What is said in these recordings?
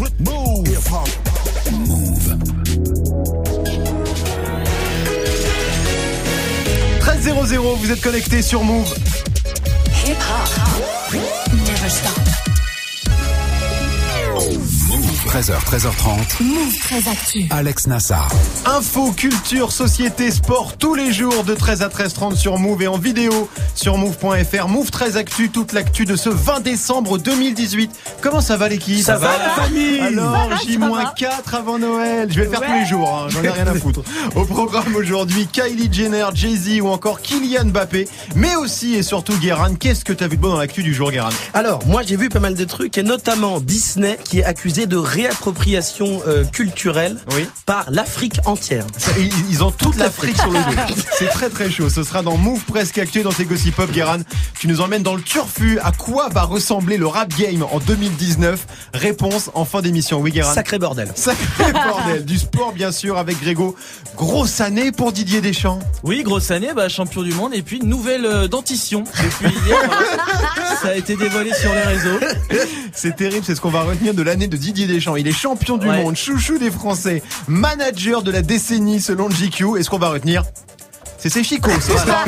Move. 13 00, vous êtes connectés sur Move. Hip hop. Never stop. 13h, 13h30. Move très actu. Alex Nassar. Info, culture, société, sport, tous les jours de 13 à 13h30 sur Move et en vidéo sur Move.fr. Move 13 Actu, toute l'actu de ce 20 décembre 2018. Comment ça va l'équipe Ça va, la famille Alors, J-4 avant Noël. Je vais le faire tous les jours, hein, j'en ai rien à foutre. Au programme aujourd'hui, Kylie Jenner, Jay-Z ou encore Kylian Mbappé. Mais aussi et surtout, Guéran, qu'est-ce que t'as vu de beau dans l'actu du jour, Guéran Alors, moi j'ai vu pas mal de trucs, et notamment Disney qui est accusé de réappropriation euh, culturelle Oui. par l'Afrique entière. Ça, ils, ils ont toute l'Afrique sur le dos. C'est très très chaud. Ce sera dans Move Presque Actu dans tes Gossip Pop, Guéran. Tu nous emmènes dans le turfu. À quoi va ressembler le rap game en 2019 Réponse en fin d'émission. Oui, Guéran. Sacré bordel. Sacré bordel. Du sport, bien sûr, avec Grégo. Grosse année pour Didier Deschamps. Oui, grosse année, bah, champion du monde et puis nouvelle euh, dentition depuis hier. voilà. Ça a été dévoilé sur les réseaux. C'est terrible, c'est ce qu'on va retenir de l'année de Didier Deschamps. Il est champion du Ouais. monde, chouchou des Français, manager de la décennie selon GQ. Et ce qu'on va retenir c'est ses chicots, c'est ça.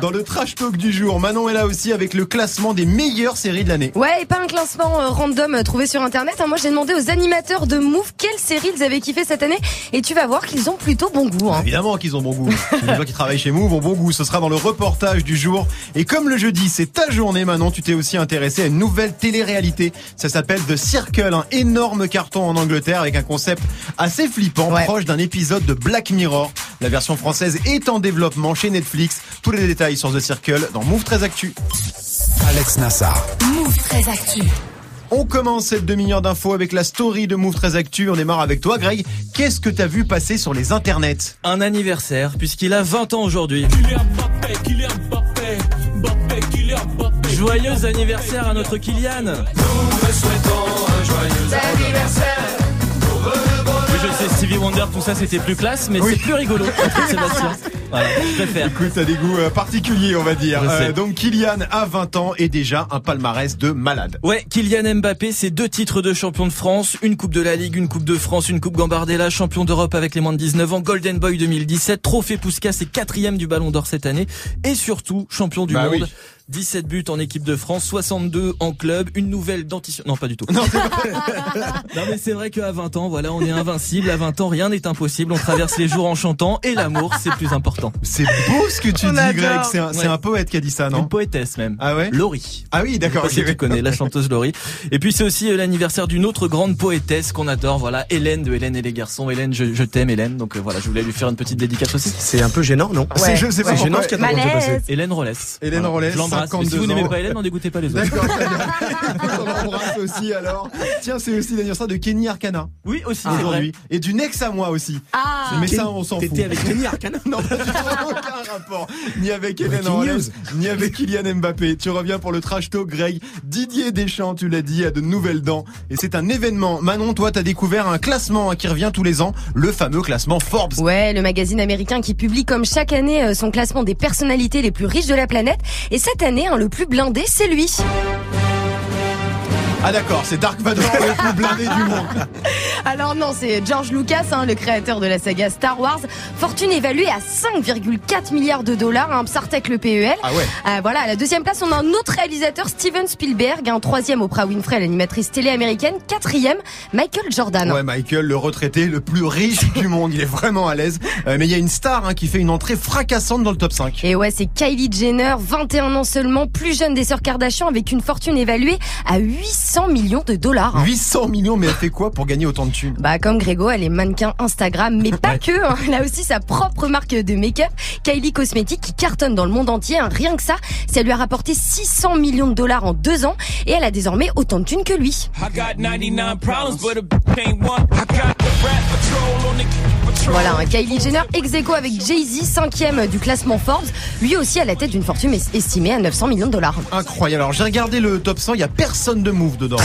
Dans le trash talk du jour, Manon est là aussi avec le classement des meilleures séries de l'année. Ouais, et pas un classement euh, random euh, trouvé sur internet. hein. Moi, j'ai demandé aux animateurs de Move quelle série ils avaient kiffé cette année. Et tu vas voir qu'ils ont plutôt bon goût. hein. Évidemment qu'ils ont bon goût. Les gens qui travaillent chez Move ont bon goût. Ce sera dans le reportage du jour. Et comme le jeudi, c'est ta journée, Manon, tu t'es aussi intéressé à une nouvelle télé-réalité. Ça s'appelle The Circle, un énorme carton en Angleterre avec un concept assez flippant, Ouais. proche d'un épisode de Black Mirror. La version française est en développement chez Netflix. Tous les détails sur The Circle dans Move 13 Actu. Alex Nassar. Move très actu. On commence cette demi-heure d'infos avec la story de Move 13 Actu. On démarre avec toi, Greg. Qu'est-ce que t'as vu passer sur les internets? Un anniversaire puisqu'il a 20 ans aujourd'hui. Joyeux anniversaire à notre Kylian. Oui, je sais, Stevie Wonder, tout ça c'était plus classe, mais c'est plus rigolo. Sébastien. Voilà, je préfère. Écoute, t'as des goûts euh, particuliers, on va dire. Euh, donc, Kylian a 20 ans et déjà un palmarès de malade. Ouais, Kylian Mbappé, c'est deux titres de champion de France, une coupe de la Ligue, une coupe de France, une coupe Gambardella, champion d'Europe avec les moins de 19 ans, Golden Boy 2017, trophée Puskas et quatrième du Ballon d'Or cette année, et surtout champion du Bah monde. oui. 17 buts en équipe de France, 62 en club, une nouvelle dentition. Non, pas du tout. Non, mais c'est vrai qu'à 20 ans, voilà, on est invincible. À 20 ans, rien n'est impossible. On traverse les jours en chantant et l'amour, c'est plus important. C'est beau ce que tu dis. Greg. C'est un, c'est Ouais. un poète qui a dit ça, Une non poétesse même. Ah ouais Laurie. Ah oui, d'accord. Si tu connais la chanteuse Laurie. Et puis c'est aussi euh, l'anniversaire d'une autre grande poétesse qu'on adore, voilà, Hélène de Hélène et les garçons. Hélène, je, je t'aime Hélène. Donc euh, voilà, je voulais lui faire une petite dédicace aussi. C'est un peu gênant, non C'est- je sais pas C'est gênant pourquoi. ce qu'il y a dans le passé. Malaise. Hélène Rollès. Hélène Voilà. Rollès, Je l'embrasse. Si 52 vous n'aimez pas Hélène, n'en dégoûtez pas les autres. D'accord. On l'embrasse aussi alors. Tiens, c'est aussi l'anniversaire de Kenny Arcana Oui, aussi, c'est aujourd'hui. Et d'une ex à moi aussi. Ah, Mais ça, on s'en fout. T'étais avec Kenny Arcana Non, pas du tout, aucun rapport. Ni avec Hélène Rollès, ni avec Kylian Mbappé. Tu reviens pour le trash talk, Greg. Didier Deschamps, tu l'as dit, a de nouvelles dents. Et c'est un événement. Manon, toi, t'as découvert un classement hein, qui revient tous les ans. Le fameux classement Forbes. Ouais, le magazine américain qui publie comme chaque année euh, son classement des personnalités les plus riches de la planète. Et cette année, hein, le plus blindé, c'est lui. Ah d'accord, c'est Dark Vador le plus blindé du monde. Alors non, c'est George Lucas, hein, le créateur de la saga Star Wars. Fortune évaluée à 5,4 milliards de dollars, un Psartek le PEL. Ah ouais. Euh, voilà, à la deuxième place, on a un autre réalisateur, Steven Spielberg. Un troisième, Oprah Winfrey, l'animatrice télé américaine. Quatrième, Michael Jordan. Ouais, Michael, le retraité le plus riche du monde. Il est vraiment à l'aise. Euh, mais il y a une star hein, qui fait une entrée fracassante dans le top 5. Et ouais, c'est Kylie Jenner, 21 ans seulement, plus jeune des sœurs Kardashian, avec une fortune évaluée à 800 millions de dollars. 800 millions, mais elle fait quoi pour gagner autant de Bah comme Grégo, elle est mannequin Instagram, mais pas que. hein. Elle a aussi sa propre marque de make-up, Kylie Cosmetics, qui cartonne dans le monde entier. hein. Rien que ça, ça lui a rapporté 600 millions de dollars en deux ans, et elle a désormais autant de thunes que lui. I got 99 Voilà, hein. Kylie Jenner ex aequo avec Jay-Z, cinquième du classement Forbes, lui aussi à la tête d'une fortune es- estimée à 900 millions de dollars. Incroyable. Alors j'ai regardé le top 100, il y a personne de move dedans.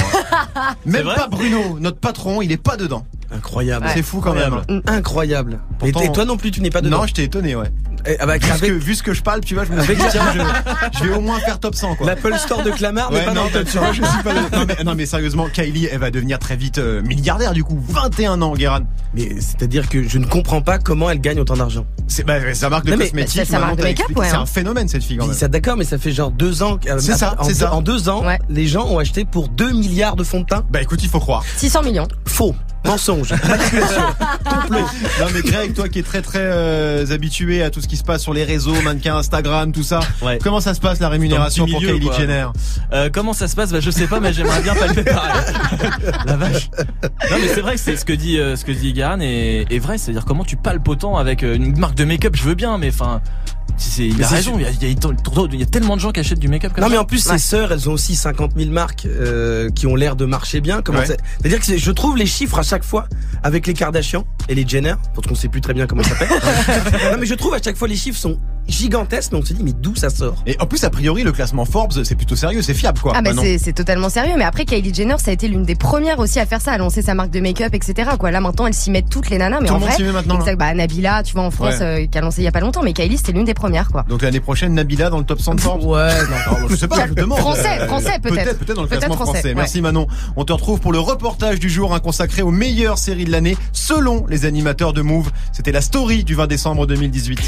hein. Même pas Bruno, notre patron, il est pas dedans. Incroyable. C'est fou quand même. Incroyable. Pourtant- et, et toi non plus, tu n'es pas dedans. Non, je t'ai étonné, ouais. Eh, ah bah, Vu ce, avec que, vu ce que je parle, tu vois, je me suis dit, tiens, je, je vais au moins faire top 100, quoi. l'Apple Store de Clamart n'est Ouais, pas non, dans le top tu vois, 100. je suis pas le- non, mais, non, mais sérieusement, Kylie, elle va devenir très vite euh, milliardaire du coup. 21 ans, Guérin. Mais c'est-à-dire que je ne comprends pas comment elle gagne autant d'argent. C'est bah, sa marque de cosmétiques. c'est ouais, C'est hein. un phénomène cette fille quand Je même. dis ça d'accord, mais ça fait genre deux ans. euh, C'est ça, en, c'est deux- ça. En deux ans, Ouais. les gens ont acheté pour 2 milliards de fonds de teint. Bah écoute, il faut croire. 600 millions. Faux. Mensonge. Manipulation. complot. Non mais Greg, toi qui es très très euh, habitué à tout ce qui se passe sur les réseaux, mannequins, Instagram, tout ça. Ouais. Comment ça se passe la rémunération pour milieu, Kylie quoi. Jenner Euh, comment ça se passe? Bah, Je sais pas, mais j'aimerais bien palper pareil. La vache. Non, mais c'est vrai que c'est ce que dit euh, ce que dit Garan est, est vrai. C'est-à-dire comment tu palpes autant avec euh, une marque de make-up? Je veux bien, mais enfin, il Mais a c'est raison. Il y a, il y a- il y a tellement de gens qui achètent du make-up. Comme Non mais ça. en plus ses sœurs, elles ont aussi 50 000 marques euh, qui ont l'air de marcher bien. Comment Ouais. C'est-à-dire que je trouve les chiffres à chaque fois avec les Kardashian et les Jenner, parce qu'on sait plus très bien comment ça s'appelle. non mais je trouve à chaque fois les chiffres sont gigantesques, mais on se dit mais d'où ça sort? Et en plus, a priori, le classement Forbes, c'est plutôt sérieux, c'est fiable quoi. Ah bah Bah c'est c'est totalement sérieux. Mais après Kylie Jenner, ça a été l'une des premières aussi à faire ça, à lancer sa marque de make-up, etc. Quoi. Là maintenant, elle s'y met toutes les nanas. Mais Tout en le vrai, s'y met maintenant, exact. Bah Nabila, tu vois en France, Ouais. euh, qui a lancé il y a pas longtemps. Mais Kylie, c'était l'une des premières quoi. Donc l'année prochaine, Nabila dans le top 100 de Forbes? Ouais, non. Je sais pas, je demande. Français, français, peut-être. Peut-être, peut-être dans le Peut-être classement français, français. ouais. Merci Manon. On te retrouve pour le reportage du jour, hein, consacré aux meilleures séries de l'année, selon les animateurs de Move. C'était la story du 20 décembre 2018.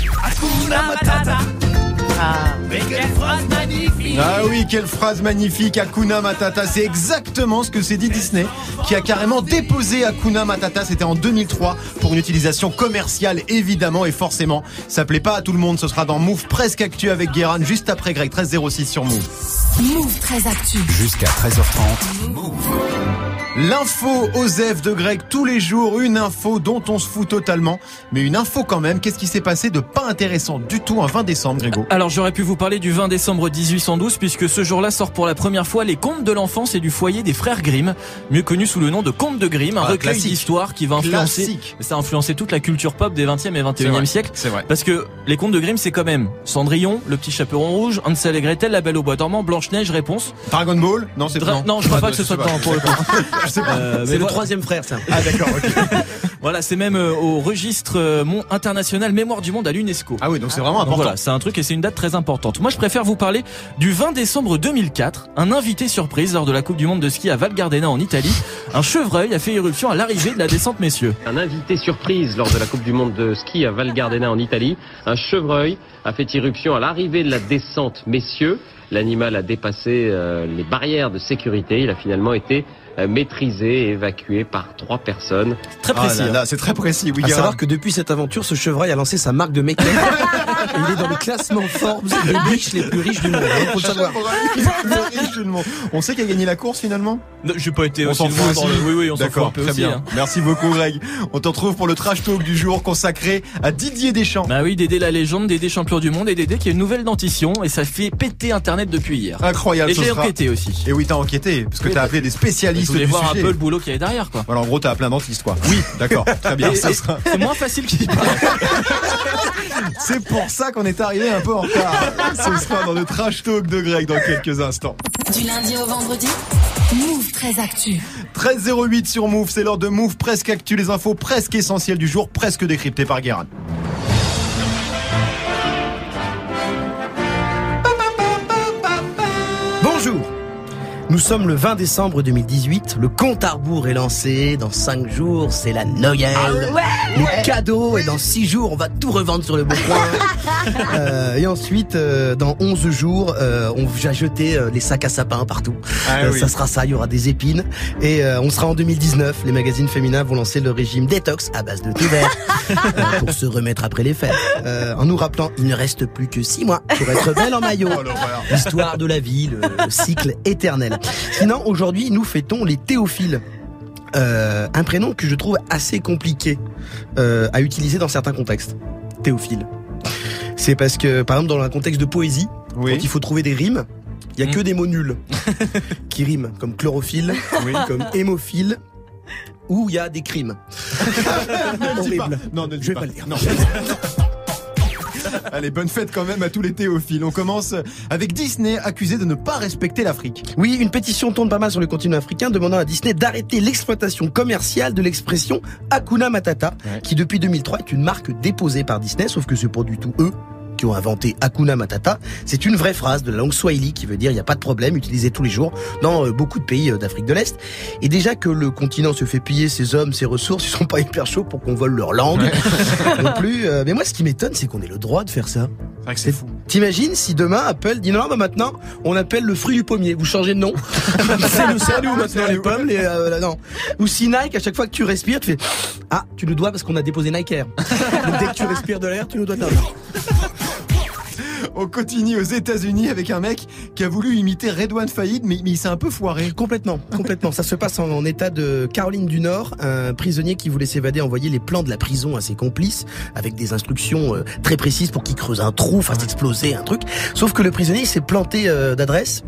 Ah oui, quelle phrase magnifique, Hakuna Matata. C'est exactement ce que s'est dit Disney, qui a carrément déposé Hakuna Matata. C'était en 2003 pour une utilisation commerciale, évidemment, et forcément. Ça plaît pas à tout le monde. Ce sera dans Move presque actu avec Guéran, juste après Greg 1306 sur Move. Move très actu. Jusqu'à 13h30. L'info Osef de Greg tous les jours, une info dont on se fout totalement, mais une info quand même. Qu'est-ce qui s'est passé de pas intéressant du tout un 20 décembre, Grégo? Alors j'aurais pu vous parler du 20 décembre 1812 puisque ce jour-là sort pour la première fois les contes de l'enfance et du foyer des frères Grimm, mieux connu sous le nom de Contes de Grimm, un Ah, recueil d'histoires qui va influencer, Classique. ça a influencé toute la culture pop des 20e et C'est 21e vrai. siècle. C'est vrai. Parce que les contes de Grimm, c'est quand même Cendrillon, le petit chaperon rouge, Hansel et Gretel, la belle au bois dormant, Blanche-Neige, réponse. Dragon Ball? Non, c'est Dra- pas. non, je crois pas que ce soit dedans, pour le coup. Je sais pas. Euh, C'est le voilà. troisième frère, ça. Ah d'accord, ok. Voilà, c'est même euh, au registre euh, mon- international Mémoire du Monde à l'UNESCO. Ah oui, donc c'est vraiment Donc important. voilà, c'est un truc et c'est une date très importante. Moi, je préfère vous parler du 20 décembre 2004. Un invité surprise lors de la Coupe du Monde de ski à Val Gardena en Italie. Un chevreuil a fait éruption à l'arrivée de la descente, messieurs. Un invité surprise lors de la Coupe du Monde de ski à Val Gardena en Italie. Un chevreuil a fait irruption à l'arrivée de la descente, messieurs. L'animal a dépassé euh, les barrières de sécurité. Il a finalement été maîtrisé et évacué par trois personnes. Très précis. là hein. c'est très précis, oui, À savoir que depuis cette aventure, ce chevreuil a lancé sa marque de make-up. et il est dans le classement Forbes des riches les plus riches du monde. hein, savoir. On sait qui a gagné la course finalement? Non, J'ai pas été On aussi s'en fout dans le- Oui, oui, on s'en fout un peu très aussi. bien. hein. Merci beaucoup Greg. On te retrouve pour le trash talk du jour consacré à Didier Deschamps. Bah oui, Dédé la légende, Dédé champion du monde et Dédé qui a une nouvelle dentition et ça fait péter internet depuis hier. Incroyable, Et j'ai sera. enquêté aussi. Et oui, t'as enquêté, parce que t'as appelé des Je spécialistes voulais voir un peu le boulot qu'il y avait derrière quoi. Voilà, en gros, t'as appelé un dentiste, quoi. Oui, d'accord, très bien. Sera- C'est moins facile qu'il. C'est pour ça qu'on est arrivé un peu en retard. Ce sera dans le trash talk de Greg dans quelques instants. Du lundi au vendredi. Move très actu. 13.08 sur Move, c'est l'heure de Move presque actu, les infos presque essentielles du jour, presque décryptées par Guérin. Nous sommes le 20 décembre 2018, le compte à rebours est lancé, dans 5 jours c'est la Noël, les cadeaux et dans 6 jours on va tout revendre sur le bon coin. Euh, et ensuite euh, dans 11 jours euh, on va jeter euh, les sacs à sapin partout. Ah Euh, oui. Ça sera ça, il y aura des épines et euh, on sera en 2019, les magazines féminins vont lancer le régime détox à base de thé vert pour se remettre après les fêtes. Euh, en nous rappelant il ne reste plus que 6 mois pour être belle en maillot. Oh. L'histoire de la vie, le, le cycle éternel. Sinon, aujourd'hui, nous fêtons les théophiles. Euh, un prénom que je trouve assez compliqué euh, à utiliser dans certains contextes. Théophile. C'est parce que, par exemple, dans un contexte de poésie, Oui, quand il faut trouver des rimes, il y a Mm. que des mots nuls qui riment, comme chlorophylle, oui. comme hémophile, ou il y a des crimes. Ne le dis pas. Horrible. Non, ne le dis Je vais pas. pas le dire. Non. Allez, bonne fête quand même à tous les théophiles. On commence avec Disney accusé de ne pas respecter l'Afrique. Oui, une pétition tourne pas mal sur le continent africain demandant à Disney d'arrêter l'exploitation commerciale de l'expression Hakuna Matata, Ouais. qui depuis 2003 est une marque déposée par Disney, sauf que c'est pas du tout eux qui ont inventé Hakuna Matata. C'est une vraie phrase de la langue swahili qui veut dire il n'y a pas de problème, utilisée tous les jours dans euh, beaucoup de pays euh, d'Afrique de l'Est. Et déjà que le continent se fait piller ses hommes, ses ressources, ils sont pas hyper chauds pour qu'on vole leur langue non plus. Euh, Mais moi, ce qui m'étonne, c'est qu'on ait le droit de faire ça. C'est vrai que c'est fou. T'imagines si demain Apple dit non, bah maintenant on appelle le fruit du pommier, vous changez de nom. c'est nous, c'est nous maintenant les pommes, les, euh, là, non. Ou si Nike, à chaque fois que tu respires, tu fais ah tu nous dois parce qu'on a déposé Nike Air. Donc dès que tu respires de l'air, tu nous dois de l'argent. On continue aux États-Unis avec un mec qui a voulu imiter Redouane Faïd, mais, mais il s'est un peu foiré. Complètement, complètement. Ça se passe en, en état de Caroline du Nord. Un prisonnier qui voulait s'évader envoyait les plans de la prison à ses complices avec des instructions euh, très précises pour qu'ils creusent un trou, fassent exploser un truc. Sauf que le prisonnier s'est planté euh, d'adresse.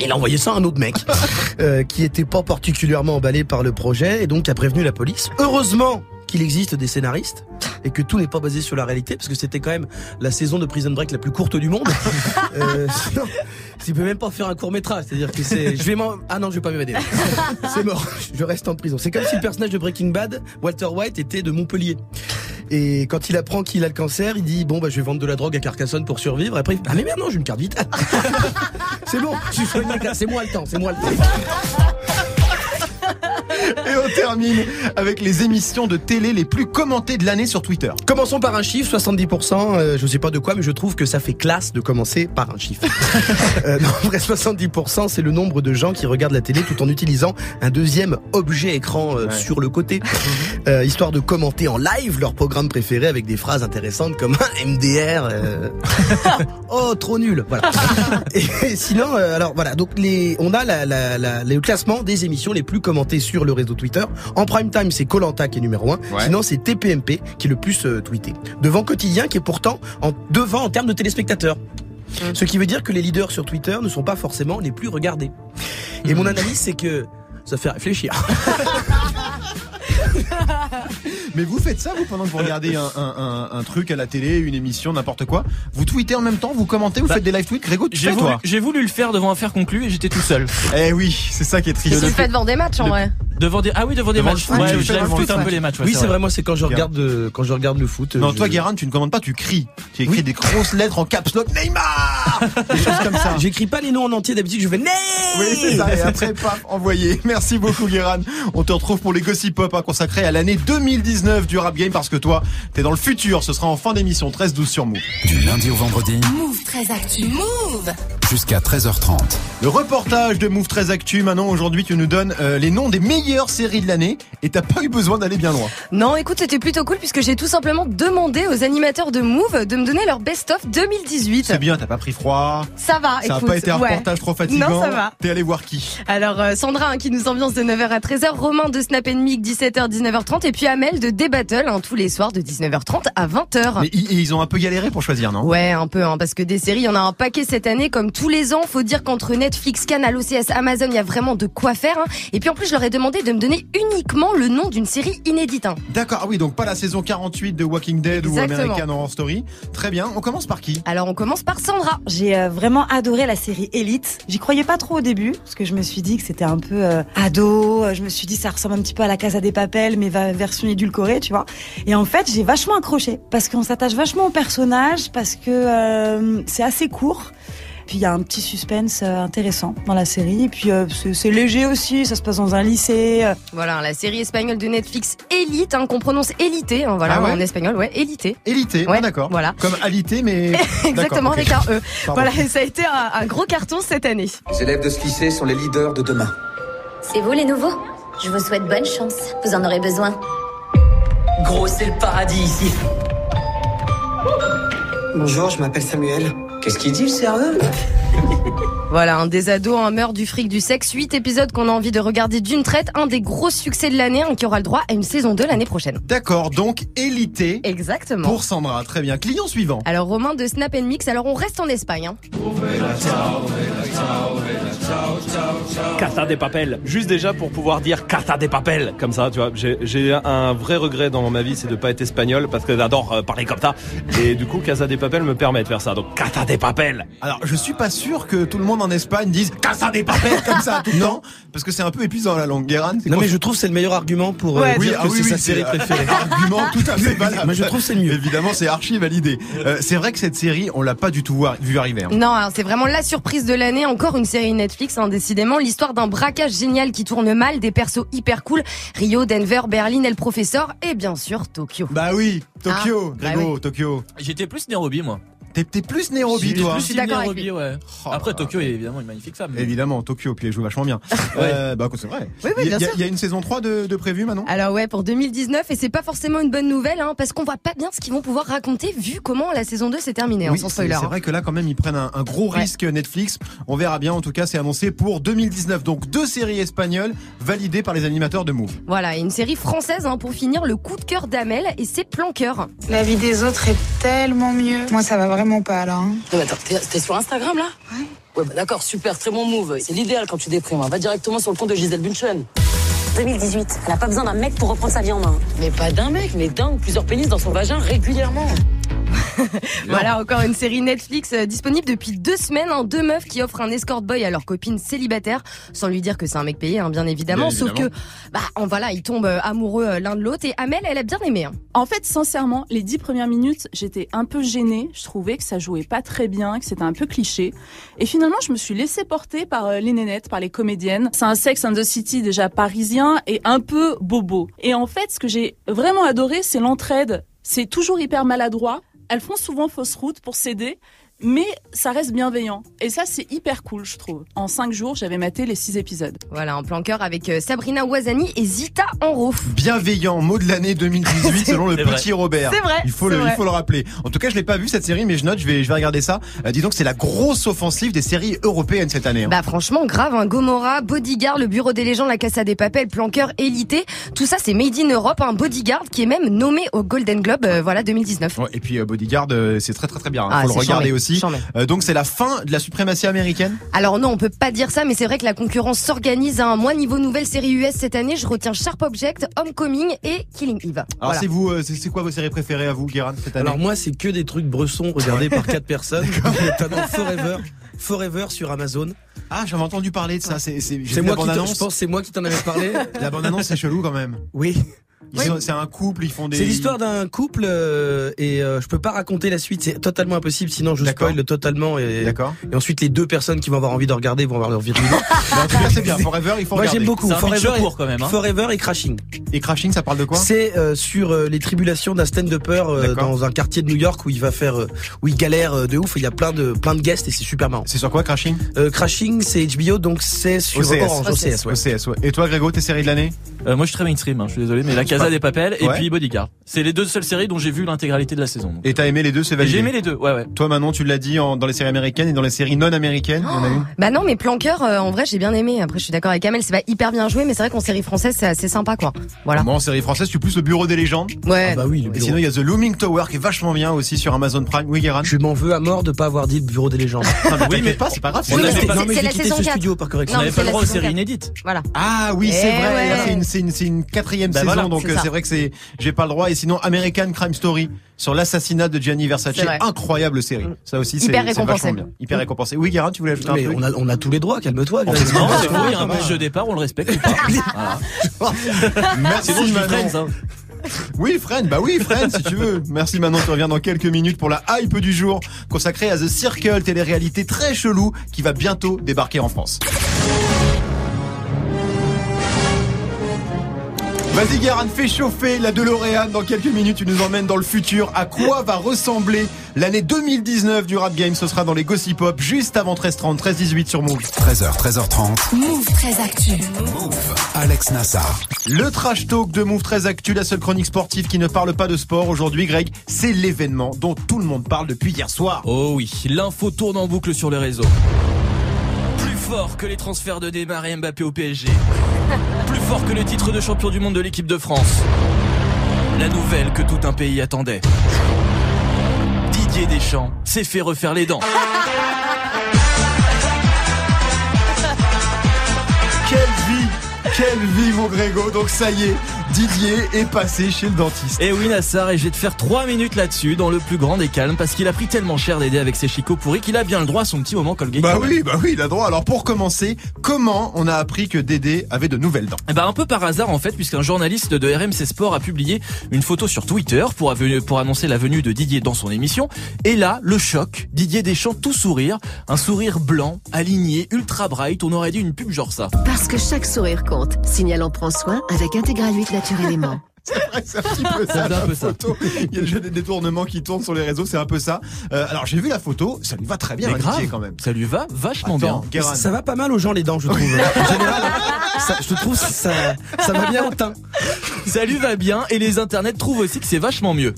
Il a envoyé ça à un autre mec euh, qui était pas particulièrement emballé par le projet et donc a prévenu la police. Heureusement qu'il existe des scénaristes et que tout n'est pas basé sur la réalité parce que c'était quand même la saison de Prison Break la plus courte du monde. euh, sinon, il peut même pas faire un court métrage, c'est-à-dire que c'est je vais m'en ah non, je vais pas m'évader. c'est mort, je reste en prison. C'est comme si le personnage de Breaking Bad, Walter White était de Montpellier. Et quand il apprend qu'il a le cancer, il dit bon bah je vais vendre de la drogue à Carcassonne pour survivre. Après il ah mais merde non, j'ai une carte vitale. c'est bon, je suis soigné, c'est moi le temps, c'est moi le temps. Et on termine avec les émissions de télé les plus commentées de l'année sur Twitter. Commençons par un chiffre, 70%, euh, je sais pas de quoi, mais je trouve que ça fait classe de commencer par un chiffre. euh, non, en vrai, 70%, c'est le nombre de gens qui regardent la télé tout en utilisant un deuxième objet écran euh, Ouais. sur le côté, euh, histoire de commenter en live leur programme préféré avec des phrases intéressantes comme MDR. oh, trop nul. Voilà. Et sinon, alors voilà, donc les, on a la, la, la- le classement des émissions les plus commentées sur le réseau Twitter. En prime time, c'est Colanta qui est numéro 1. Ouais. Sinon, c'est TPMP qui est le plus euh, tweeté. Devant Quotidien qui est pourtant en devant en termes de téléspectateurs. Ce qui veut dire que les leaders sur Twitter ne sont pas forcément les plus regardés. Et mon analyse, c'est que ça fait réfléchir. Mais vous faites ça, vous, pendant que vous regardez un, un- un- un truc à la télé, une émission, n'importe quoi? Vous tweetez en même temps, vous commentez, vous Bah, faites des live tweets? Grégo, tu J'ai fais voulu, toi? j'ai voulu le faire devant un fer conclu et j'étais tout seul. Eh oui, c'est ça qui est Tu triste. le fais devant des matchs en le- vrai. Devant des, ah oui, devant des Devant matchs. le foot, Ouais, le un peu les matchs. ouais, oui, c'est vrai. Moi, c'est quand je regarde euh, quand je regarde le foot. Non, je- toi, Guérin, tu ne commandes pas, tu cries. Tu écris Oui. des grosses lettres en caps lock, Neymar Des choses comme ça. J'écris pas les noms en entier d'habitude. Je fais né. Oui, c'est ça. Et après, paf, envoyé. Merci beaucoup, Guéran. On te retrouve pour les Gossip Pop hein, consacrés à l'année 2019 du rap game parce que toi, t'es dans le futur. Ce sera en fin d'émission 13-12 sur Move. Du lundi au vendredi Move très actu. Move jusqu'à 13h30. Le reportage de Move 13 Actu. Maintenant, aujourd'hui, tu nous donnes euh, les noms des meilleures séries de l'année et t'as pas eu besoin d'aller bien loin. Non, écoute, c'était plutôt cool puisque j'ai tout simplement demandé aux animateurs de Move de me donner leur best-of 2018. C'est bien, t'as pas pris froid. Ça va, Ça a écoute. pas été un ouais. reportage trop fatigant. Non, ça va. T'es allé voir qui Alors euh, Sandra hein, qui nous ambiance de 9h à 13h, Romain de Snap Mic 17h 19h30 et puis Amel de Débattle hein, tous les soirs de 19h30 à 20h. Mais ils, ont un peu galéré pour choisir, non? Ouais, un peu, hein, parce que des séries, il y en a un paquet cette année, comme tous les ans. Faut dire qu'entre Netflix, Canal, OCS, Amazon, il y a vraiment de quoi faire. Et puis en plus, je leur ai demandé de me donner uniquement le nom d'une série inédite. hein. D'accord, ah oui, donc pas la saison 48 de Walking Dead ou. American Horror Story. Très bien, on commence par qui? Alors on commence par Sandra. J'ai euh, vraiment adoré la série Elite. J'y croyais pas trop au début parce que je me suis dit que c'était un peu euh, ado. Je me suis dit ça ressemble un petit peu à la Casa des Papels mais va- version édulcorée, tu vois. Et en fait, j'ai vachement accroché parce qu'on s'attache vachement au personnage parce que euh, c'est assez court. Puis il y a un petit suspense euh, intéressant dans la série. Et puis euh, c'est léger aussi, ça se passe dans un lycée. euh, Voilà, la série espagnole de Netflix Elite, hein, qu'on prononce Élité, hein, voilà, Ah ouais en espagnol, ouais, Élité. Élité, Ouais, ah, d'accord. voilà. Comme alité, mais. Exactement, D'accord, ok. avec un E. Pardon. Voilà, et ça a été un, un gros carton cette année. Les élèves de ce lycée sont les leaders de demain. C'est vous les nouveaux? Je vous souhaite bonne chance. Vous en aurez besoin. Gros, c'est le paradis ici. Bonjour, je m'appelle Samuel. Qu'est-ce qu'il dit, le sérieux? Voilà, un des ados, un meurtre du fric, du sexe, 8 épisodes qu'on a envie de regarder d'une traite, un des gros succès de l'année, hein, qui aura le droit à une saison 2 l'année prochaine. D'accord, donc élité Exactement. pour Sandra. Très bien. Client suivant. Alors Romain de Snap Mix, alors on reste en Espagne. hein. Casa des Papel. Juste déjà pour pouvoir dire Casa des Papel, comme ça, tu vois. J'ai- J'ai un vrai regret dans ma vie, c'est de pas être espagnol parce que j'adore euh, parler comme ça. Et du coup, Casa des Papel me permet de faire ça. Donc Casa des Papel. Alors, je suis pas sûr que tout le monde en Espagne dise Casa des papel comme ça tout le temps, parce que c'est un peu épuisant la langue. Guérin, Non quoi mais je trouve que c'est le meilleur argument pour euh, Ouais, oui, dire ah que oui, c'est oui, sa c'est série un préférée. argument tout à fait valable. Mais je trouve c'est le mieux. Évidemment, c'est archi validé. Euh, c'est vrai que cette série, on l'a pas du tout voir- vu arriver. hein. Non, c'est vraiment la surprise de l'année. Encore une série Netflix, hein, décidément. L'histoire d'un braquage génial qui tourne mal, des persos hyper cool. Rio, Denver, Berlin et le professeur. Et bien sûr, Tokyo. Bah oui, Tokyo, Ah, bah Grégo, Tokyo. J'étais plus Nairobi, moi. T'es plus Nairobi, toi. plus suis d'accord avec ouais. Après, Tokyo est évidemment une magnifique femme. mais- Évidemment, Tokyo, puis elle joue vachement bien. Euh, bah, c'est vrai. Oui, oui, il, y a, bien sûr. il y a une saison 3 de, de prévue maintenant Alors ouais, pour 2019, et c'est pas forcément une bonne nouvelle, hein, parce qu'on voit pas bien ce qu'ils vont pouvoir raconter vu comment la saison 2 s'est terminée, hein, Oui, sans c'est spoiler. c'est hein. vrai que là, quand même, ils prennent un, un gros Ouais. risque Netflix. On verra bien. En tout cas, c'est annoncé pour 2019. Donc, deux séries espagnoles validées par les animateurs de Move. Voilà, et une série française hein, pour finir, le coup de cœur d'Amel et ses planqueurs. La vie des autres est tellement mieux. Moi, ça va vraiment pas là. hein. Non, mais attends, t'es t'es sur Instagram là? Ouais. Ouais, bah d'accord, super, très bon move. C'est l'idéal quand tu déprimes. hein. Va directement sur le compte de Gisèle Bunchen. 2018, elle a pas besoin d'un mec pour reprendre sa vie en main. Mais pas d'un mec, mais d'un ou plusieurs pénis dans son vagin régulièrement. Voilà, encore une série Netflix euh, disponible depuis deux semaines. hein, deux meufs qui offrent un escort boy à leur copine célibataire, sans lui dire que c'est un mec payé, hein, bien évidemment. Bien sauf évidemment. que, bah, en voilà, ils tombent euh, amoureux euh, l'un de l'autre. Et Amel, elle a bien aimé. hein. En fait, sincèrement, les dix premières minutes, j'étais un peu gênée. Je trouvais que ça jouait pas très bien, que c'était un peu cliché. Et finalement, je me suis laissée porter par euh, les nénettes, par les comédiennes. C'est un Sex and the City déjà parisien et un peu bobo. Et en fait, ce que j'ai vraiment adoré, c'est l'entraide. C'est toujours hyper maladroit. Elles font souvent fausse route pour s'aider. Mais ça reste bienveillant. Et ça, c'est hyper cool, je trouve. En cinq jours, j'avais maté les six épisodes. Voilà, en planqueur avec euh, Sabrina Ouazani et Zita Enro. Bienveillant, mot de l'année 2018 selon le petit vrai. Robert. C'est vrai, Il faut le, vrai. il faut le rappeler. En tout cas, je l'ai pas vu cette série, mais je note, je vais, je vais regarder ça. Euh, dis donc, c'est la grosse offensive des séries européennes cette année. hein. Bah franchement grave, un Gomorrah, Bodyguard, le Bureau des légendes, la Casa des Papels, Planqueur, Élité, tout ça c'est made in Europe, un Bodyguard qui est même nommé au Golden Globe, euh, voilà 2019. Ouais, et puis euh, Bodyguard, euh, c'est très très très bien. hein. Ah, faut le regarder aussi. Euh, donc c'est la fin de la suprématie américaine. Alors non, on peut pas dire ça, mais c'est vrai que la concurrence s'organise. Hein. Moi, niveau nouvelle série US cette année, je retiens Sharp Object, Homecoming et Killing Eve. Alors Voilà. c'est vous, euh, c'est quoi vos séries préférées à vous, Guérin, cette année Alors moi, c'est que des trucs bressons regardés par quatre personnes, notamment Forever, Forever sur Amazon. Ah, j'avais entendu parler de ça. C'est moi la qui je pense c'est moi qui t'en avais parlé. La bande annonce c'est chelou quand même. Oui. C'est un couple, ils font des. C'est l'histoire d'un couple euh, et euh, je peux pas raconter la suite, c'est totalement impossible, sinon je spoil totalement et, D'accord. et ensuite les deux personnes qui vont avoir envie de regarder vont avoir leur vie en tout cas, c'est bien. Forever, il faut Moi regarder. j'aime beaucoup C'est un pitch Forever, court, quand même, hein. Forever et Crashing. Et Crashing, ça parle de quoi? C'est euh, sur euh, les tribulations d'un stand-upper euh, dans un quartier de New York où il va faire, euh, où il galère euh, de ouf. Il y a plein de plein de guests et c'est super marrant. C'est sur quoi Crashing? Euh, Crashing, c'est HBO donc c'est sur OCS. Orange, OCS. ouais. OCS, ouais. Et toi, Grégo, tes séries de l'année? Euh, moi, je suis très mainstream, hein, je suis désolé, mais La Casa des Papels et Ouais. puis Bodyguard. C'est les deux seules séries dont j'ai vu l'intégralité de la saison. donc. Et t'as aimé les deux, c'est validé. J'ai aimé les deux, ouais, ouais. Toi, Manon, tu l'as dit en- dans les séries américaines et dans les séries non américaines. a Bah non, mais Planqueur, euh, en vrai, j'ai bien aimé. Après, je suis d'accord avec Amel, c'est pas hyper bien joué, mais c'est vrai qu'en série française, c'est assez sympa, quoi. Voilà. Moi, en série française, tu plus le Bureau des légendes. Ouais. Ah bah oui, le Et sinon, il y a The Looming Tower qui est vachement bien aussi sur Amazon Prime. Oui, Guérin Je m'en veux à mort de pas avoir dit le bureau des légendes. Non, mais pas, pas grave. Oui, mais pas- c'est- non mais c'est la saison ce 4. studio par correction. On n'avait pas c'est le droit la aux saison séries 4. inédites. Voilà. Ah oui, c'est vrai. C'est une, quatrième Bah saison, donc c'est euh, c'est vrai que c'est, j'ai pas le droit. Et sinon, American Crime Story sur l'assassinat de Gianni Versace, incroyable série. Ça aussi, c'est Hyper c'est récompensé. vachement bien. Hyper récompensé. Oui, Guérin, tu voulais ajouter un Mais truc on a on a tous les droits, calme-toi. Non, c'est faux, il y a un match de départ, on le respecte. Merci Sinon, je. Friends, hein. Oui, Friend, bah oui, Friend, si tu veux. Merci Manon, tu reviens dans quelques minutes pour la hype du jour consacrée à The Circle, télé-réalité très chelou qui va bientôt débarquer en France. Vas-y Guérin, fais chauffer la DeLorean dans quelques minutes, tu nous emmènes dans le futur. À quoi va ressembler l'année 2019 du rap game? Ce sera dans les Gossip Hop, juste avant 13h30, 13h18 sur Move. 13h, 13h30. Move très actu. Alex Nassar. Le trash talk de Move très actu, la seule chronique sportive qui ne parle pas de sport. Aujourd'hui, Greg, c'est l'événement dont tout le monde parle depuis hier soir. Oh oui, l'info tourne en boucle sur les réseaux. Plus fort que les transferts de Neymar et Mbappé au PSG. Plus fort que le titre de champion du monde de l'équipe de France. La nouvelle que tout un pays attendait. Didier Deschamps s'est fait refaire les dents. Quelle vie mon Grégo Donc ça y est, Didier est passé chez le dentiste. Et oui Nassar, et je vais te faire 3 minutes là-dessus, dans le plus grand des calmes, parce qu'il a pris tellement cher d'aider avec ses chicots pourris qu'il a bien le droit à son petit moment Colgate. Bah oui, bah oui, il a droit. Alors pour commencer, comment on a appris que Dédé avait de nouvelles dents? Eh ben un peu par hasard en fait, puisqu'un journaliste de RMC Sport a publié une photo sur Twitter pour annoncer la venue de Didier dans son émission. Et là, le choc, Didier Deschamps tout sourire, un sourire blanc, aligné, ultra bright, on aurait dit une pub genre ça. Parce que chaque sourire compte. Signal en prend soin avec Intégral 8 Naturellement. C'est vrai, c'est un petit peu ça. un la peu ça. photo. Il y a déjà des détournements qui tournent sur les réseaux, c'est un peu ça. Euh, alors j'ai vu la photo, ça lui va très bien grave, quand même. ça lui va vachement Attends, bien. Ça va pas mal aux gens les dents, je trouve. En général, ça, je trouve ça, ça va bien au teint. Ça lui va bien et les internets trouvent aussi que c'est vachement mieux.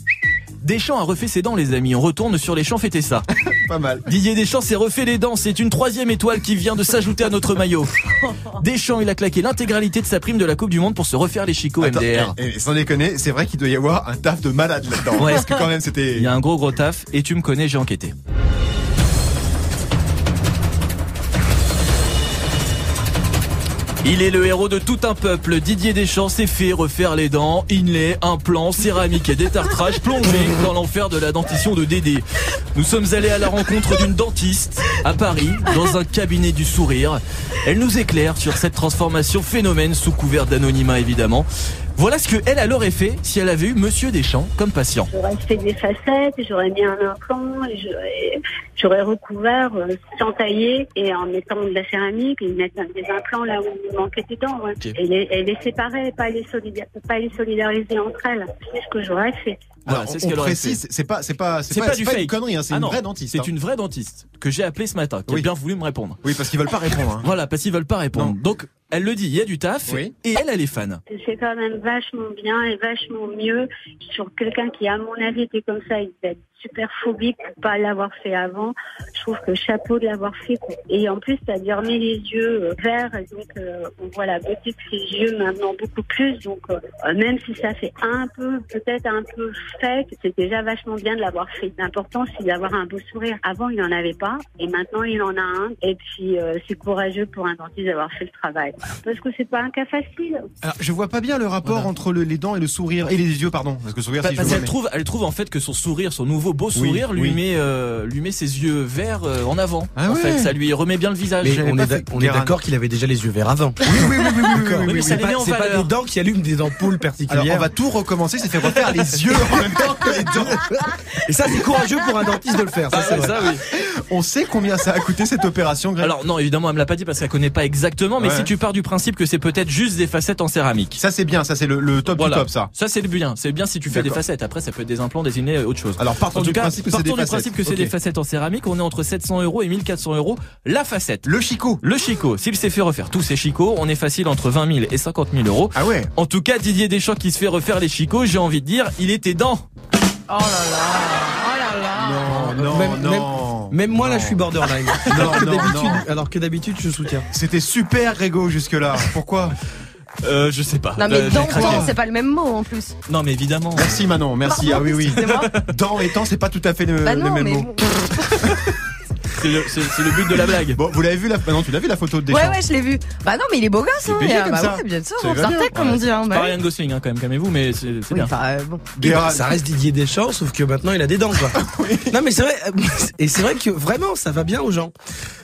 Deschamps a refait ses dents les amis, on retourne sur les champs fêter ça. Pas mal. Didier Deschamps s'est refait les dents, c'est une troisième étoile qui vient de s'ajouter à notre maillot. Deschamps, il a claqué l'intégralité de sa prime de la Coupe du Monde pour se refaire les chicots Attends, MDR. et- et sans déconner, c'est vrai qu'il doit y avoir un taf de malade là-dedans. Ouais. Parce que quand même c'était. Il y a un gros gros taf et tu me connais, j'ai enquêté. Il est le héros de tout un peuple. Didier Deschamps s'est fait refaire les dents, inlay, implant, céramique et détartrage plongé dans l'enfer de la dentition de Dédé. Nous sommes allés à la rencontre d'une dentiste à Paris, dans un cabinet du sourire. Elle nous éclaire sur cette transformation phénomène sous couvert d'anonymat évidemment. Voilà ce que elle elle aurait fait si elle avait eu Monsieur Deschamps comme patient. J'aurais fait des facettes, j'aurais mis un implant, et j'aurais- recouvert euh, sans tailler et en mettant de la céramique et mettre des implants là où il manquait des dents. ouais. Ok. Et, les, et les séparer, pas les, pas les solidariser entre elles. C'est ce que j'aurais fait. Voilà, Alors, c'est ce on qu'elle aurait précise, c'est pas, c'est pas, C'est pas, du une fake. connerie, hein, c'est Ah une non, vraie dentiste. C'est hein. une vraie dentiste que j'ai appelée ce matin, qui Oui. a bien voulu me répondre. Oui, parce qu'ils veulent pas répondre. hein. Voilà, parce qu'ils veulent pas répondre. Donc, elle le dit, il y a du taf, Oui. et elle, elle est fan. C'est quand même vachement bien et vachement mieux sur quelqu'un qui, à mon avis, était comme ça. Il devait être super phobique pour pas l'avoir fait avant. Je trouve que chapeau de l'avoir fait. Et en plus, ça lui remet les yeux euh, verts. et Donc, euh, on voit la beauté de ses yeux maintenant beaucoup plus. Donc, euh, même si ça fait un peu, peut-être un peu fake, c'est déjà vachement bien de l'avoir fait. L'important, c'est d'avoir un beau sourire. Avant, il n'en avait pas. Et maintenant, il en a un. Et puis, euh, c'est courageux pour un dentiste d'avoir fait le travail. Parce que c'est pas un cas facile. Alors, je vois pas bien le rapport Voilà. entre le- les dents et le sourire et les yeux, pardon. Parce que le sourire, Pa- si je vois, mais- trouve, elle trouve en fait que son sourire, son nouveau beau Oui, sourire, lui oui. met, euh, lui met ses yeux verts euh, en avant. Ah en ouais. fait, ça lui remet bien le visage. Mais on est, fait d'ac- on est Guérin. d'accord qu'il avait déjà les yeux verts avant. Oui, oui, oui, oui, oui, oui, oui, D'accord. oui, mais oui. ça les C'est pas, des dents qui allument des ampoules particulières. Alors, on va tout recommencer, c'est fait refaire les yeux en même temps que les dents. Et ça, c'est courageux pour un dentiste de le faire. Ça, Ah c'est ouais, vrai. ça, oui. On sait combien ça a coûté cette opération, Greg? Alors non, évidemment, elle me l'a pas dit parce qu'elle connaît pas exactement. Mais Ouais. si tu pars du principe que c'est peut-être juste des facettes en céramique. Ça, c'est bien, ça, c'est le, le top Voilà. du top, ça. Ça c'est le bien, c'est bien si tu fais des facettes. Après, ça peut être des implants, des innés, autre chose. Alors, partons en tout du cas, principe que c'est partons des du facettes. principe que c'est des facettes en céramique. On est entre 700 euros et 1400 euros la facette. Le chicot. Le chicot, s'il s'est fait refaire tous ses chicots, on est facile entre 20 000 et 50 000 euros. Ah ouais En tout cas, Didier Deschamps qui se fait refaire les chicots, j'ai envie de dire, il était dans. Oh là là, oh là là. Non, non, Même- non. Même moi, là, je suis borderline. alors, que non, alors que d'habitude, je soutiens. C'était super, Grégo, jusque-là. Pourquoi? Euh, je sais pas. Non mais Euh, craqué. dents, c'est pas le même mot en plus. Non mais évidemment. Merci, Manon, merci. Pardon, ah oui, oui. excusez-moi. Dents et temps, c'est pas tout à fait le, Bah le même mais mot. bon. C'est le, c'est- c'est le but de la blague. Bon, vous l'avez vu la, bah non, tu l'as vu la photo de Deschamps. Ouais ouais, je l'ai vu. Bah non, mais il est beau gosse Il est hein. euh, comme bah ça. ouais, bien sûr, Ça on bien. comme on dit hein. C'est bah pas. Ryan Gosling hein, quand même, calmez-vous, mais c'est c'est Oui, bien. enfin, euh, bon. Guérin. Ça reste Didier Deschamps, sauf que maintenant, il a des dents, quoi. Non, mais c'est vrai. Et c'est vrai que vraiment, ça va bien aux gens.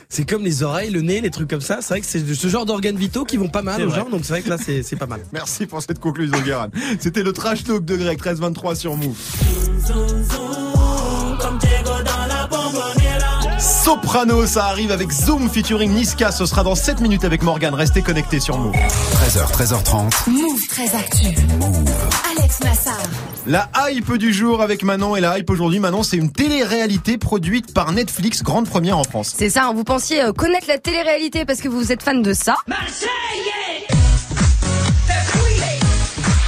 C'est comme les oreilles, le nez, les trucs comme ça. C'est vrai que c'est ce genre d'organes vitaux qui vont pas mal aux vrai. gens. Donc c'est vrai que là, c'est c'est pas mal. Merci pour cette conclusion, Guérin. C'était le trash talk de Greg, 13-23 sur Move. Soprano, ça arrive avec Zoom featuring Niska. Ce sera dans 7 minutes avec Morgan. Restez connectés sur Move. 13h, 13h30. Move très actu. Alex Nassar. La hype du jour avec Manon et la hype aujourd'hui, Manon, c'est une télé-réalité produite par Netflix, grande première en France. C'est ça, hein, vous pensiez euh, connaître la télé-réalité parce que vous êtes fan de ça.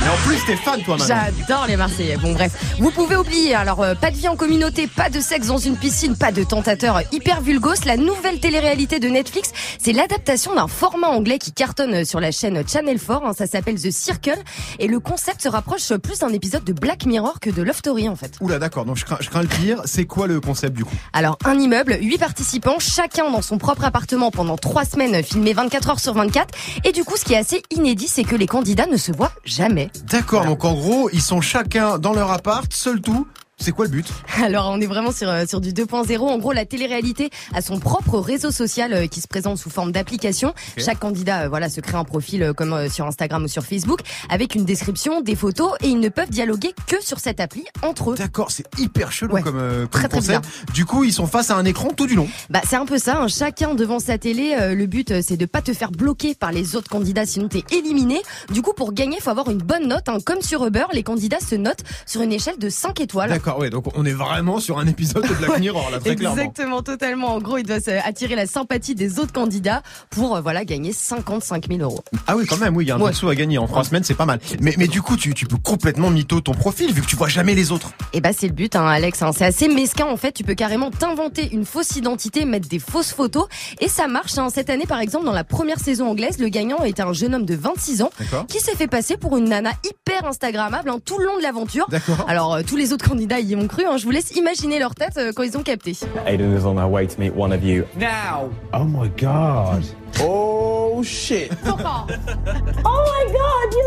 Mais en plus, t'es fan, toi, Manon. J'adore les Marseillais. Bon bref, vous pouvez oublier. Alors euh, pas de vie en communauté, pas de sexe dans une piscine, pas de tentateur hyper vulgos. La nouvelle télé-réalité de Netflix, c'est l'adaptation d'un format anglais qui cartonne sur la chaîne Channel 4. hein. ça s'appelle The Circle et le concept se rapproche plus d'un épisode de Black Mirror que de Love Story en fait. Oula, d'accord, donc je crains, je crains le pire. C'est quoi le concept du coup? Alors un immeuble, huit participants, chacun dans son propre appartement pendant trois semaines, filmé 24 heures sur 24. Et du coup, ce qui est assez inédit, c'est que les candidats ne se voient jamais. D'accord, donc en gros, ils sont chacun dans leur appart, seul tout. C'est quoi le but? Alors on est vraiment sur euh, sur du 2.0. En gros, la télé-réalité a son propre réseau social euh, qui se présente sous forme d'application. Chaque candidat, euh, voilà, se crée un profil comme sur Instagram ou sur Facebook avec une description, des photos et ils ne peuvent dialoguer que sur cette appli entre eux. D'accord, c'est hyper chelou Ouais. comme, euh, comme Très, très concept. Du coup, ils sont face à un écran tout du long. Bah c'est un peu ça. hein. Chacun devant sa télé. euh, le but c'est de pas te faire bloquer par les autres candidats, sinon t'es éliminé. Du coup, pour gagner, faut avoir une bonne note. hein. Comme sur Uber, les candidats se notent sur une échelle de 5 étoiles. D'accord, ouais, donc on est vraiment sur un épisode de Black Mirror, là, très clairement. Exactement, totalement. En gros, il doit attirer la sympathie des autres candidats pour euh, voilà gagner 55 000 euros. Ah oui, quand même, oui, il y a un Ouais. sous à gagner. En trois semaines, c'est pas mal. Mais, mais du coup, tu, tu peux complètement mytho ton profil, vu que tu vois jamais les autres. Et bah c'est le but, hein, Alex. hein. C'est assez mesquin en fait. Tu peux carrément t'inventer une fausse identité, mettre des fausses photos, et ça marche. hein. Cette année, par exemple, dans la première saison anglaise, le gagnant était un jeune homme de 26 ans qui s'est fait passer pour une nana hyper instagrammable hein, tout le long de l'aventure. D'accord. Alors euh, tous les autres candidats y ont cru. hein. Je vous laisse imaginer leur tête euh, quand ils ont capté. Aiden is on her way to meet one of you. Now. Oh my god. Oh shit. Oh my god, you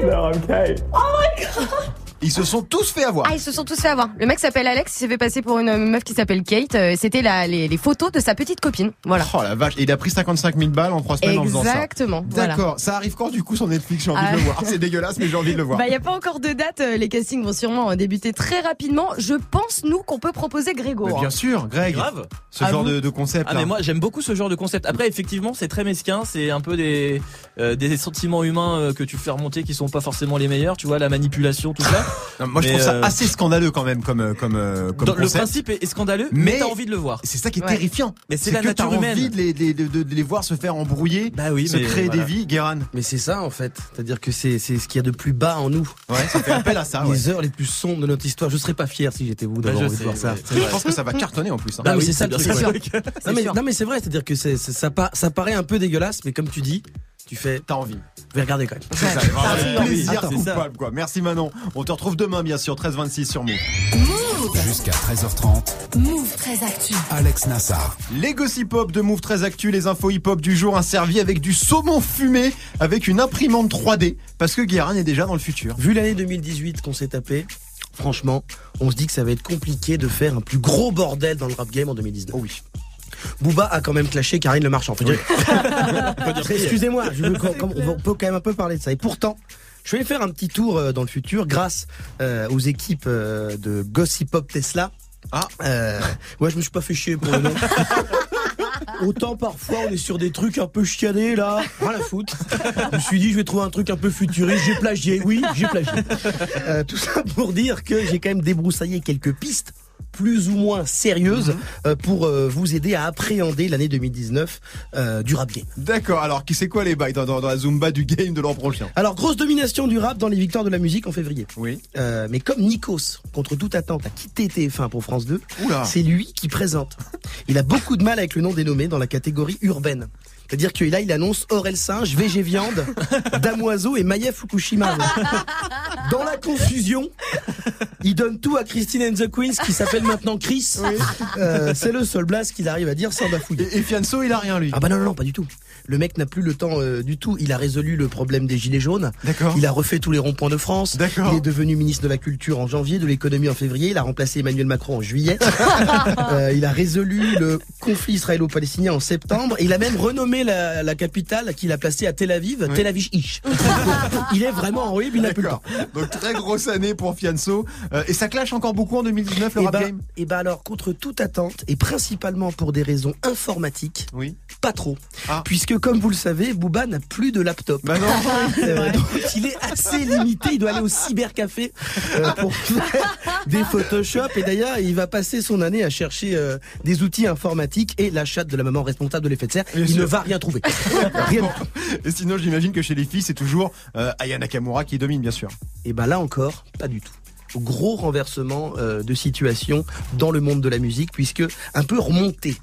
lying! No, I'm Kate. Oh my god! Ils se sont tous fait avoir. Ah, ils se sont tous fait avoir. Le mec s'appelle Alex, il s'est fait passer pour une meuf qui s'appelle Kate. Euh, C'était la- les, les photos de sa petite copine. Voilà. Oh la vache, et il a pris 55 000 balles en trois semaines en faisant ça. Exactement. voilà. D'accord, ça arrive quand du coup sur Netflix? J'ai envie Ah. de le voir. C'est dégueulasse, mais j'ai envie de le voir. Bah, il n'y a pas encore de date. euh, Les castings vont sûrement euh, débuter très rapidement. Je pense, nous, qu'on peut proposer Grégo. Hein. bien sûr, Greg. Grave. Ce Ah genre bon de, de concept. Ah là. mais moi j'aime beaucoup ce genre de concept. Après effectivement c'est très mesquin, c'est un peu des euh, des sentiments humains euh, que tu fais remonter qui sont pas forcément les meilleurs, tu vois la manipulation tout ça. Non, moi, je trouve ça euh, assez scandaleux quand même, comme euh, comme euh, comme Dans- le principe est, est scandaleux, mais, Mais t'as envie de le voir. C'est ça qui est Ouais. terrifiant. Mais c'est la que nature tu as humaine. envie de les, de, de- de les voir se faire embrouiller, Bah oui, se mais créer voilà. des vies, Guéran. Mais c'est ça en fait, c'est-à-dire que c'est c'est ce qu'il y a de plus bas en nous. Ouais, ça fait appel à ça. ouais. Les heures les plus sombres de notre histoire. Je serais pas fier si j'étais vous d'avoir Bah, je envie de voir ça. Je pense que ça va cartonner en plus. hein. Bah Ah oui, c'est ça. Non mais, c'est vrai, c'est-à-dire que ça paraît un peu dégueulasse, mais comme tu dis, tu fais, T'as envie. je vais regarder quand même. C'est ça, vraiment oui, plaisir c'est ça. coupable quoi. Merci Manon. On te retrouve demain bien sûr 13h26 sur Move. Jusqu'à 13h30, Move très actu. Alex Nassar. Les gossip hop de Move très actu, les infos hip hop du jour, un servi avec du saumon fumé avec une imprimante 3D parce que Guérin est déjà dans le futur. Vu l'année 2018 qu'on s'est tapé, franchement, on se dit que ça va être compliqué de faire un plus gros bordel dans le rap game en 2019. Oh oui. Booba a quand même clashé Karine Le Marchand. Dire- Excusez-moi, on peut quand même un peu parler de ça. Et pourtant, je vais faire un petit tour euh, dans le futur grâce euh, aux équipes euh, de Gossip Hop Tesla. Ah. Euh, ouais, je me suis pas fait chier pour le nom. Autant parfois on est sur des trucs un peu chiadés là, rien à foutre. Je me suis dit je vais trouver un truc un peu futuriste, j'ai plagié, oui, j'ai plagié. Euh, tout ça pour dire que j'ai quand même débroussaillé quelques pistes plus ou moins sérieuses euh, pour euh, vous aider à appréhender l'année 2019 euh, du rap game. D'accord, alors qui c'est quoi les bails dans, dans- dans la Zumba du game de l'an prochain? Alors grosse domination du rap dans les victoires de la musique en février. Oui. Euh, mais comme Nikos, contre toute attente, a quitté TF1 pour France 2, Oula. c'est lui qui présente. Il a beaucoup de mal avec le nom dénommé dans la catégorie urbaine. C'est-à-dire que là, il annonce Aurel Singe, VG Viande, Damoiseau et Maya Fukushima. Dans la confusion, il donne tout à Christine and the Queens, qui s'appelle maintenant Chris. Euh, c'est le seul blast qu'il arrive à dire sans bafouiller. Et, et Fianso, il a rien lui. Ah bah non, non, non, pas du tout. Le mec n'a plus le temps euh, du tout. Il a résolu le problème des gilets jaunes. D'accord. Il a refait tous les ronds-points de France. D'accord. Il est devenu ministre de la Culture en janvier, de l'économie en février. Il a remplacé Emmanuel Macron en juillet. Euh, il a résolu le conflit israélo-palestinien en septembre. Il a même renommé la, la capitale qu'il a placée à Tel Aviv, Tel Aviv-Ish. il est vraiment horrible, il n'a plus le temps. Donc très grosse année pour Fianso. Euh, et ça clash encore beaucoup en 2019 le Et rap bah, game et bah alors, contre toute attente, et principalement pour des raisons informatiques, Oui. pas trop. Ah. Puisque puisque comme vous le savez, Booba n'a plus de laptop. Bah non. Donc il est assez limité, il doit aller au cybercafé euh, pour faire des Photoshop et d'ailleurs il va passer son année à chercher euh, des outils informatiques et la chatte de la maman responsable de l'effet de serre. Bien il sûr. ne va rien trouver. Rien. Et sinon, j'imagine que chez les filles, c'est toujours euh, Aya Nakamura qui domine, bien sûr. Et ben là encore, pas du tout. Gros renversement euh, de situation dans le monde de la musique, puisque un peu remonté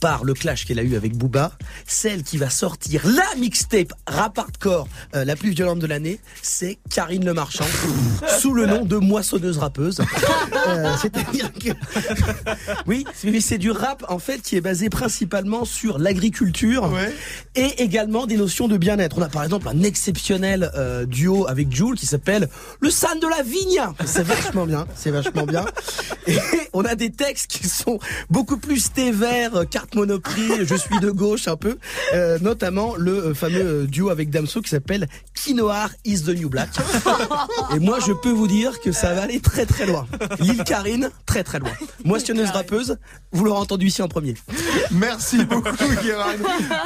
par le clash qu'elle a eu avec Booba, celle qui va sortir la mixtape rap hardcore euh, la plus violente de l'année, c'est Karine Le Marchand, sous le nom de moissonneuse rappeuse. Euh, C'est-à-dire que oui, c'est c'est du rap en fait qui est basé principalement sur l'agriculture et également des notions de bien-être. On a par exemple un exceptionnel euh, duo avec Jules qui s'appelle Le San de la Vigne. C'est vachement bien, c'est vachement bien. Et on a des textes qui sont beaucoup plus sévères, euh, carte monoprix, je suis de gauche un peu, euh, notamment le euh, fameux euh, duo avec Damso qui s'appelle Quinoar is the new black. Et moi je peux vous dire que ça va aller très très loin. Lille Karine, très très loin. Moissonneuse rappeuse, vous l'aurez entendu ici en premier. Merci beaucoup, Guérin,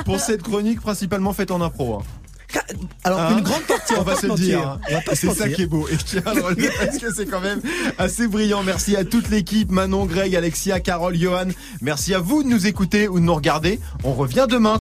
pour cette chronique principalement faite en impro. Alors Hein une grande partie, on va se le dire. mentir. hein. C'est ça mentir. qui est beau. Et relever parce que c'est quand même assez brillant. Merci à toute l'équipe, Manon, Greg, Alexia, Carole, Johan. Merci à vous de nous écouter ou de nous regarder. On revient demain.